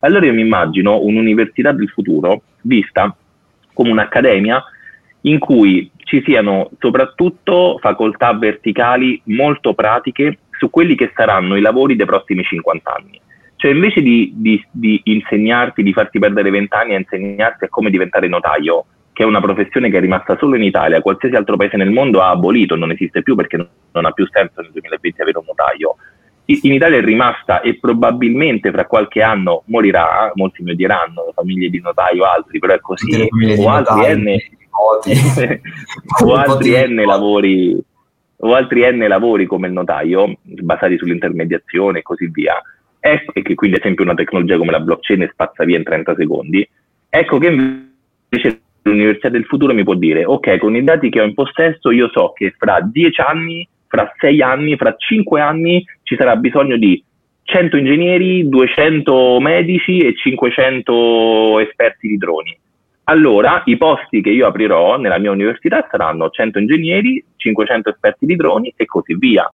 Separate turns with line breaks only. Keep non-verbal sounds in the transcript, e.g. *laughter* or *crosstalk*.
Allora io mi immagino un'università del futuro vista come un'accademia in cui ci siano soprattutto facoltà verticali molto pratiche su quelli che saranno i lavori dei prossimi 50 anni. Cioè invece di, di, di insegnarti, di farti perdere 20 anni a insegnarti a come diventare notaio, che è una professione che è rimasta solo in Italia, qualsiasi altro paese nel mondo ha abolito, non esiste più perché non ha più senso nel 2020 avere un notaio. In Italia è rimasta e probabilmente fra qualche anno morirà, molti mi odieranno, famiglie di notaio, altri, però è così, o altri, N, *laughs* o altri N lavori o altri N lavori come il notaio, basati sull'intermediazione e così via, ecco, e che quindi ad esempio una tecnologia come la blockchain spazza via in 30 secondi, ecco che invece l'università del futuro mi può dire, ok, con i dati che ho in possesso io so che fra 10 anni, fra 6 anni, fra 5 anni ci sarà bisogno di 100 ingegneri, 200 medici e 500 esperti di droni. Allora, i posti che io aprirò nella mia università saranno 100 ingegneri, 500 esperti di droni e così via.